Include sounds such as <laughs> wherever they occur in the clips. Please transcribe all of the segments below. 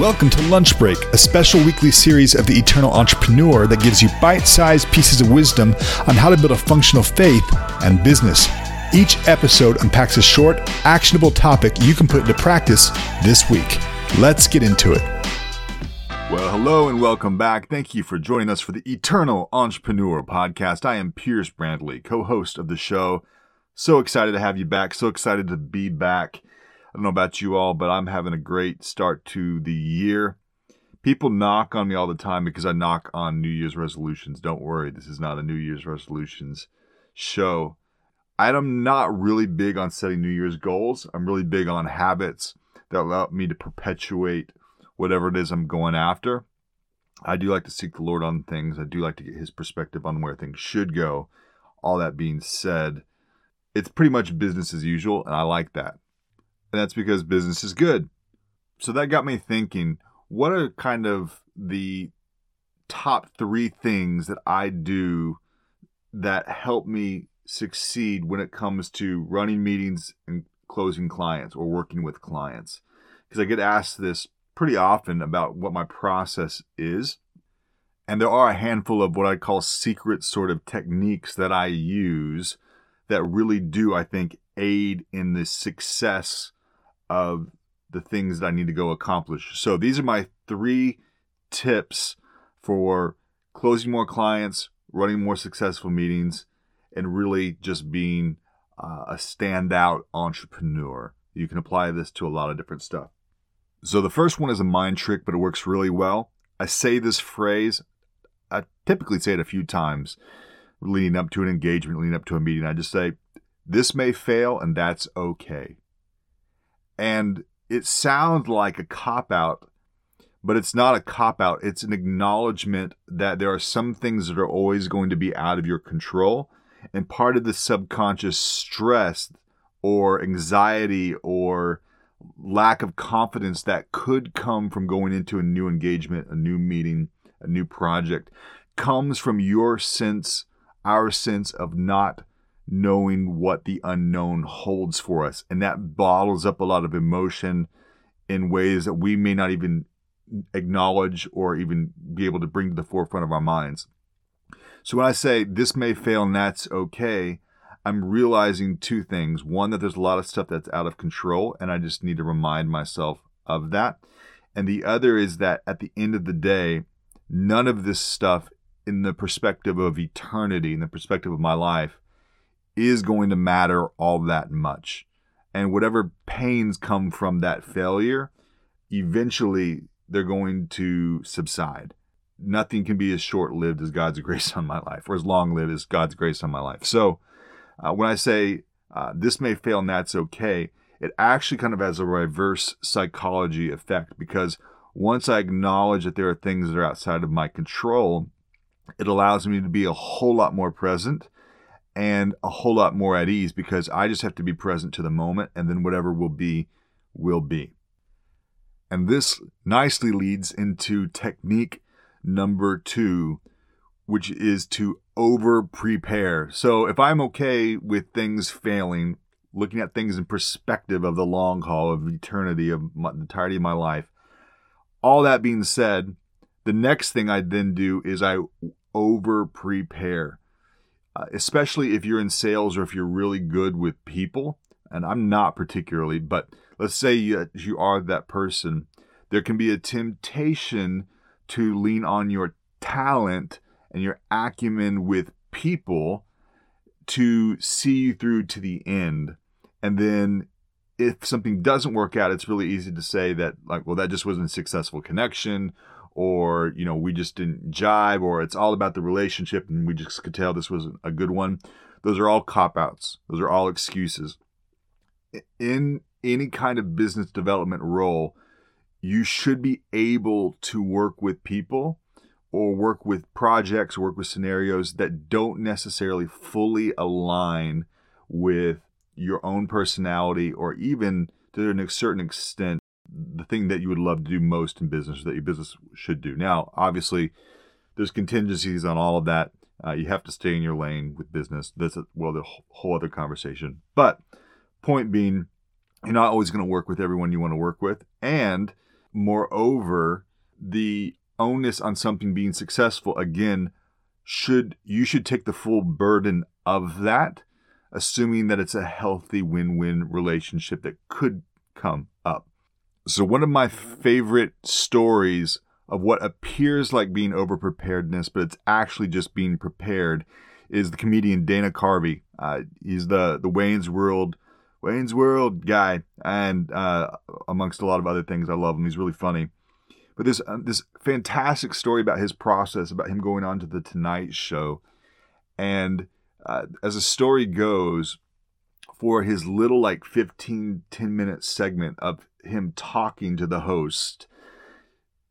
Welcome to Lunch Break, a special weekly series of the Eternal Entrepreneur that gives you bite sized pieces of wisdom on how to build a functional faith and business. Each episode unpacks a short, actionable topic you can put into practice this week. Let's get into it. Well, hello and welcome back. Thank you for joining us for the Eternal Entrepreneur podcast. I am Pierce Brantley, co host of the show. So excited to have you back. So excited to be back. I don't know about you all, but I'm having a great start to the year. People knock on me all the time because I knock on New Year's resolutions. Don't worry, this is not a New Year's resolutions show. I'm not really big on setting New Year's goals. I'm really big on habits that allow me to perpetuate whatever it is I'm going after. I do like to seek the Lord on things. I do like to get his perspective on where things should go. All that being said, it's pretty much business as usual, and I like that. And that's because business is good. So that got me thinking what are kind of the top three things that I do that help me succeed when it comes to running meetings and closing clients or working with clients? Because I get asked this pretty often about what my process is. And there are a handful of what I call secret sort of techniques that I use that really do, I think, aid in the success of the things that I need to go accomplish. So these are my three tips for closing more clients, running more successful meetings, and really just being uh, a standout entrepreneur. You can apply this to a lot of different stuff. So the first one is a mind trick, but it works really well. I say this phrase, I typically say it a few times leading up to an engagement, leading up to a meeting. I just say, this may fail and that's okay. And it sounds like a cop out, but it's not a cop out. It's an acknowledgement that there are some things that are always going to be out of your control. And part of the subconscious stress or anxiety or lack of confidence that could come from going into a new engagement, a new meeting, a new project comes from your sense, our sense of not knowing what the unknown holds for us. And that bottles up a lot of emotion in ways that we may not even acknowledge or even be able to bring to the forefront of our minds. So when I say this may fail and that's okay, I'm realizing two things. One, that there's a lot of stuff that's out of control, and I just need to remind myself of that. And the other is that at the end of the day, none of this stuff, in the perspective of eternity, in the perspective of my life, is going to matter all that much. And whatever pains come from that failure, eventually they're going to subside. Nothing can be as short lived as God's <laughs> grace on my life, or as long lived as God's grace on my life. So uh, when I say uh, this may fail and that's okay, it actually kind of has a reverse psychology effect because once I acknowledge that there are things that are outside of my control, it allows me to be a whole lot more present and a whole lot more at ease because I just have to be present to the moment and then whatever will be, will be. And this nicely leads into technique number two, which is to over prepare. So if I'm okay with things failing, looking at things in perspective of the long haul of eternity of my, the entirety of my life, all that being said, the next thing I then do is I over prepare uh, especially if you're in sales or if you're really good with people. And I'm not particularly, but let's say you, you are that person. There can be a temptation to lean on your talent and your acumen with people to see you through to the end. And then if something doesn't work out, it's really easy to say that, like, well, that just wasn't a successful connection, or you know we just didn't jive or it's all about the relationship and we just could tell this was a good one. Those are all cop outs those are all excuses. In any kind of business development role you should be able to work with people or work with projects work with scenarios that don't necessarily fully align with your own personality or even to a certain extent the thing that you would love to do most in business that your business should do. Now, obviously, there's contingencies on all of that. Uh, you have to stay in your lane with business. That's a, well, the whole other conversation. But point being, you're not always going to work with everyone you want to work with, and Moreover, the onus on something being successful again should you should take the full burden of that assuming that it's a healthy win-win relationship that could come up. So one of my favorite stories of what appears like being overpreparedness, but it's actually just being prepared, is the comedian Dana Carvey. Uh, he's the the Wayne's World Wayne's World guy, and uh, amongst a lot of other things, I love him. He's really funny. But this uh, this fantastic story about his process, about him going on to the Tonight Show, and uh, as the story goes, for his little like 15 10 minute segment of him talking to the host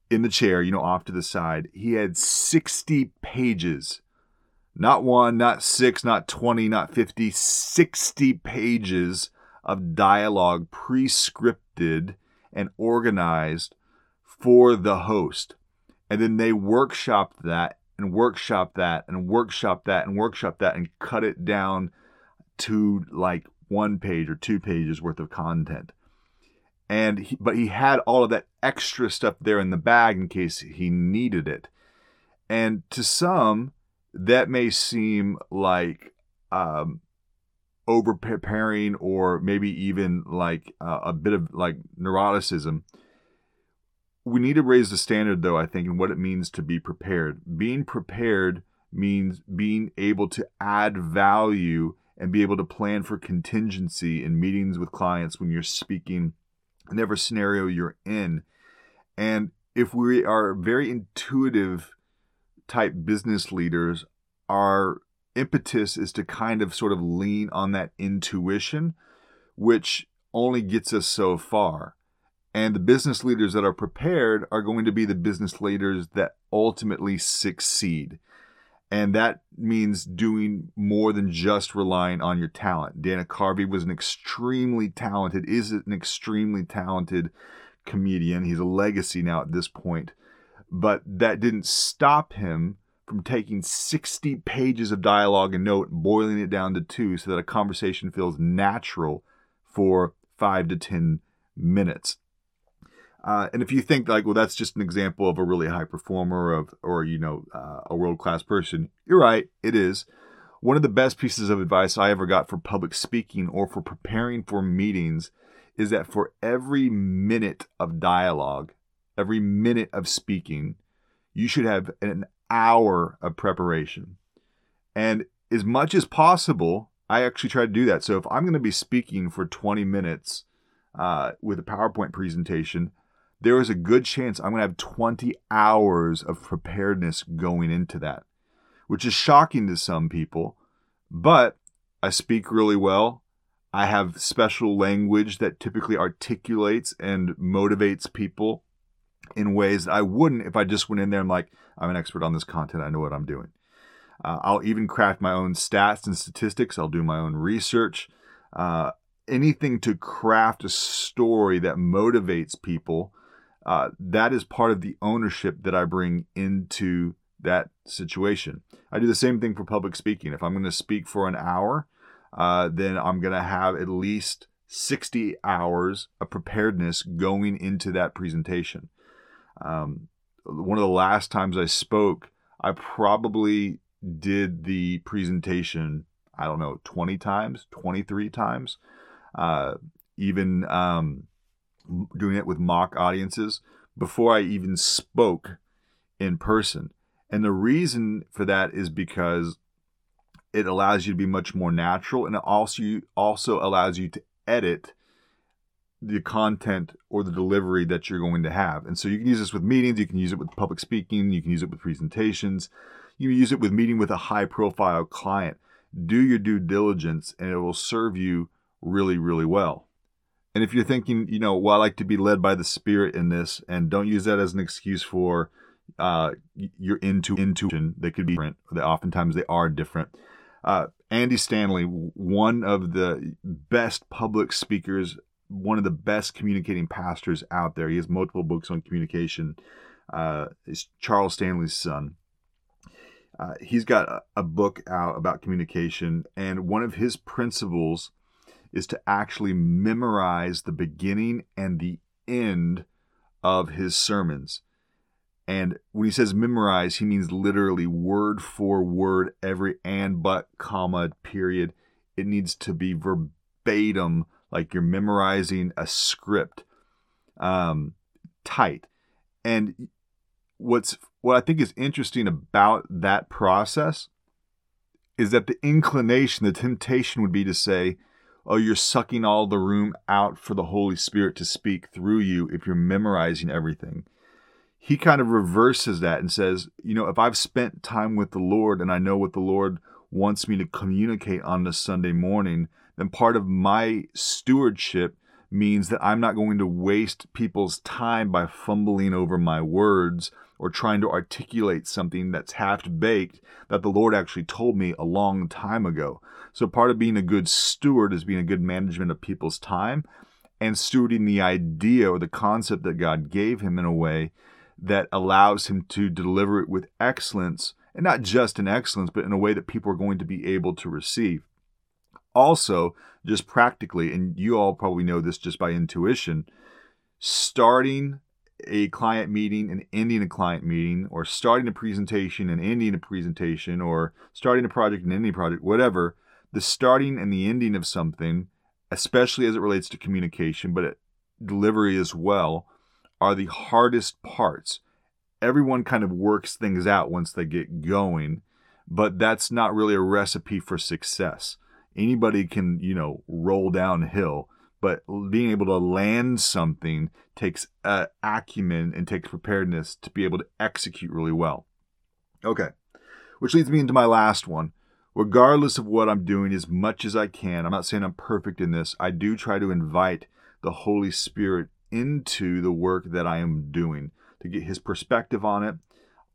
in the chair, you know, off to the side, he had 60 pages. Not one, not six, not 20, not 50, 60 pages of dialogue pre scripted and organized for the host. And then they workshopped that and workshop that and workshop that and workshop that and cut it down to like one page or two pages worth of content. And he, but he had all of that extra stuff there in the bag in case he needed it. And to some, that may seem like um, over preparing or maybe even like uh, a bit of like neuroticism we need to raise the standard though i think in what it means to be prepared being prepared means being able to add value and be able to plan for contingency in meetings with clients when you're speaking whatever scenario you're in and if we are very intuitive type business leaders our impetus is to kind of sort of lean on that intuition which only gets us so far and the business leaders that are prepared are going to be the business leaders that ultimately succeed. And that means doing more than just relying on your talent. Dana Carvey was an extremely talented, is an extremely talented comedian. He's a legacy now at this point. But that didn't stop him from taking 60 pages of dialogue and note, boiling it down to two so that a conversation feels natural for five to 10 minutes. Uh, and if you think like, well, that's just an example of a really high performer of, or you know, uh, a world class person, you're right. It is. One of the best pieces of advice I ever got for public speaking or for preparing for meetings is that for every minute of dialogue, every minute of speaking, you should have an hour of preparation. And as much as possible, I actually try to do that. So if I'm going to be speaking for 20 minutes uh, with a PowerPoint presentation, there is a good chance I'm going to have 20 hours of preparedness going into that, which is shocking to some people. But I speak really well. I have special language that typically articulates and motivates people in ways that I wouldn't if I just went in there and like, I'm an expert on this content. I know what I'm doing. Uh, I'll even craft my own stats and statistics. I'll do my own research. Uh, anything to craft a story that motivates people uh, that is part of the ownership that I bring into that situation. I do the same thing for public speaking. If I'm going to speak for an hour, uh, then I'm going to have at least 60 hours of preparedness going into that presentation. Um, one of the last times I spoke, I probably did the presentation, I don't know, 20 times, 23 times. Uh, even um, doing it with mock audiences before I even spoke in person. And the reason for that is because it allows you to be much more natural and it also also allows you to edit the content or the delivery that you're going to have. And so you can use this with meetings, you can use it with public speaking, you can use it with presentations, you can use it with meeting with a high profile client. Do your due diligence and it will serve you really, really well. And if you're thinking, you know, well, I like to be led by the Spirit in this, and don't use that as an excuse for uh, your into intuition. They could be different. That oftentimes they are different. Uh, Andy Stanley, one of the best public speakers, one of the best communicating pastors out there. He has multiple books on communication. Uh, is Charles Stanley's son. Uh, he's got a, a book out about communication, and one of his principles is to actually memorize the beginning and the end of his sermons. And when he says memorize, he means literally word for word, every and, but, comma, period. It needs to be verbatim, like you're memorizing a script, um, tight. And what's what I think is interesting about that process is that the inclination, the temptation would be to say, oh, you're sucking all the room out for the Holy Spirit to speak through you if you're memorizing everything. He kind of reverses that and says, you know, if I've spent time with the Lord and I know what the Lord wants me to communicate on this Sunday morning, then part of my stewardship means that I'm not going to waste people's time by fumbling over my words or trying to articulate something that's half baked that the Lord actually told me a long time ago. So part of being a good steward is being a good management of people's time and stewarding the idea or the concept that God gave him in a way that allows him to deliver it with excellence, and not just in excellence, but in a way that people are going to be able to receive. Also, just practically, and you all probably know this just by intuition, starting a client meeting and ending a client meeting, or starting a presentation and ending a presentation, or starting a project and ending a project, whatever, the starting and the ending of something, especially as it relates to communication, but delivery as well, are the hardest parts. Everyone kind of works things out once they get going, but that's not really a recipe for success. Anybody can, you know, roll downhill, but being able to land something takes uh, acumen and takes preparedness to be able to execute really well. Okay, which leads me into my last one. Regardless of what I'm doing, as much as I can, I'm not saying I'm perfect in this, I do try to invite the Holy Spirit into the work that I am doing to get his perspective on it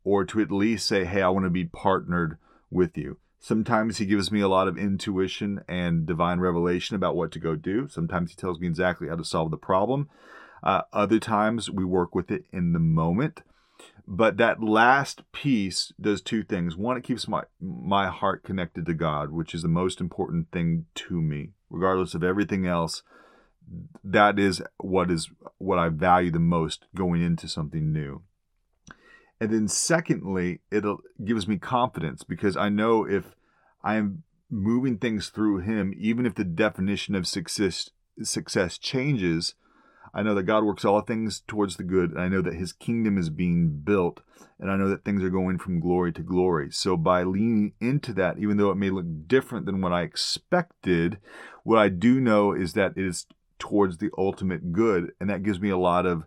or to at least say, hey, I want to be partnered with you. Sometimes he gives me a lot of intuition and divine revelation about what to go do. Sometimes he tells me exactly how to solve the problem. Uh, other times we work with it in the moment. But that last piece does two things. One, it keeps my my heart connected to God, which is the most important thing to me, regardless of everything else that is what is what I value the most going into something new. And then secondly, it gives me confidence because I know if I am moving things through him, even if the definition of success success changes, I know that God works all things towards the good, and I know that his kingdom is being built, and I know that things are going from glory to glory. So by leaning into that, even though it may look different than what I expected, what I do know is that it is towards the ultimate good. And that gives me a lot of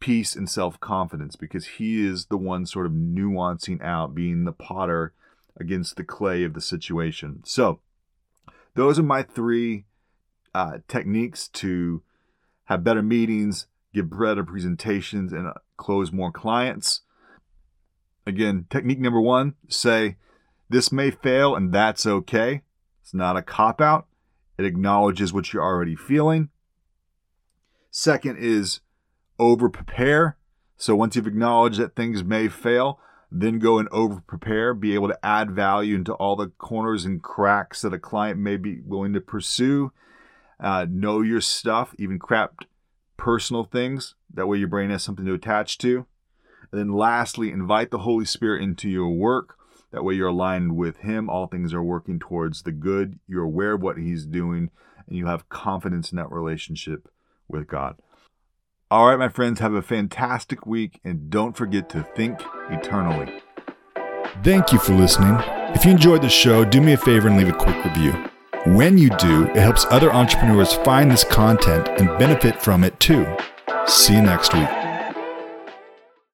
peace and self confidence because he is the one sort of nuancing out, being the potter against the clay of the situation. So, those are my three uh, techniques to have better meetings, give better presentations, and uh, close more clients. Again, technique number one say, This may fail, and that's okay. It's not a cop out. It acknowledges what you're already feeling. Second is over prepare. So once you've acknowledged that things may fail, then go and over prepare, be able to add value into all the corners and cracks that a client may be willing to pursue. Uh, know your stuff, even craft personal things. That way your brain has something to attach to. And then lastly, invite the Holy Spirit into your work. That way you're aligned with Him. All things are working towards the good. You're aware of what He's doing, and you have confidence in that relationship with God. All right, my friends, have a fantastic week, and don't forget to think eternally. Thank you for listening. If you enjoyed the show, do me a favor and leave a quick review. When you do, it helps other entrepreneurs find this content and benefit from it too. See you next week.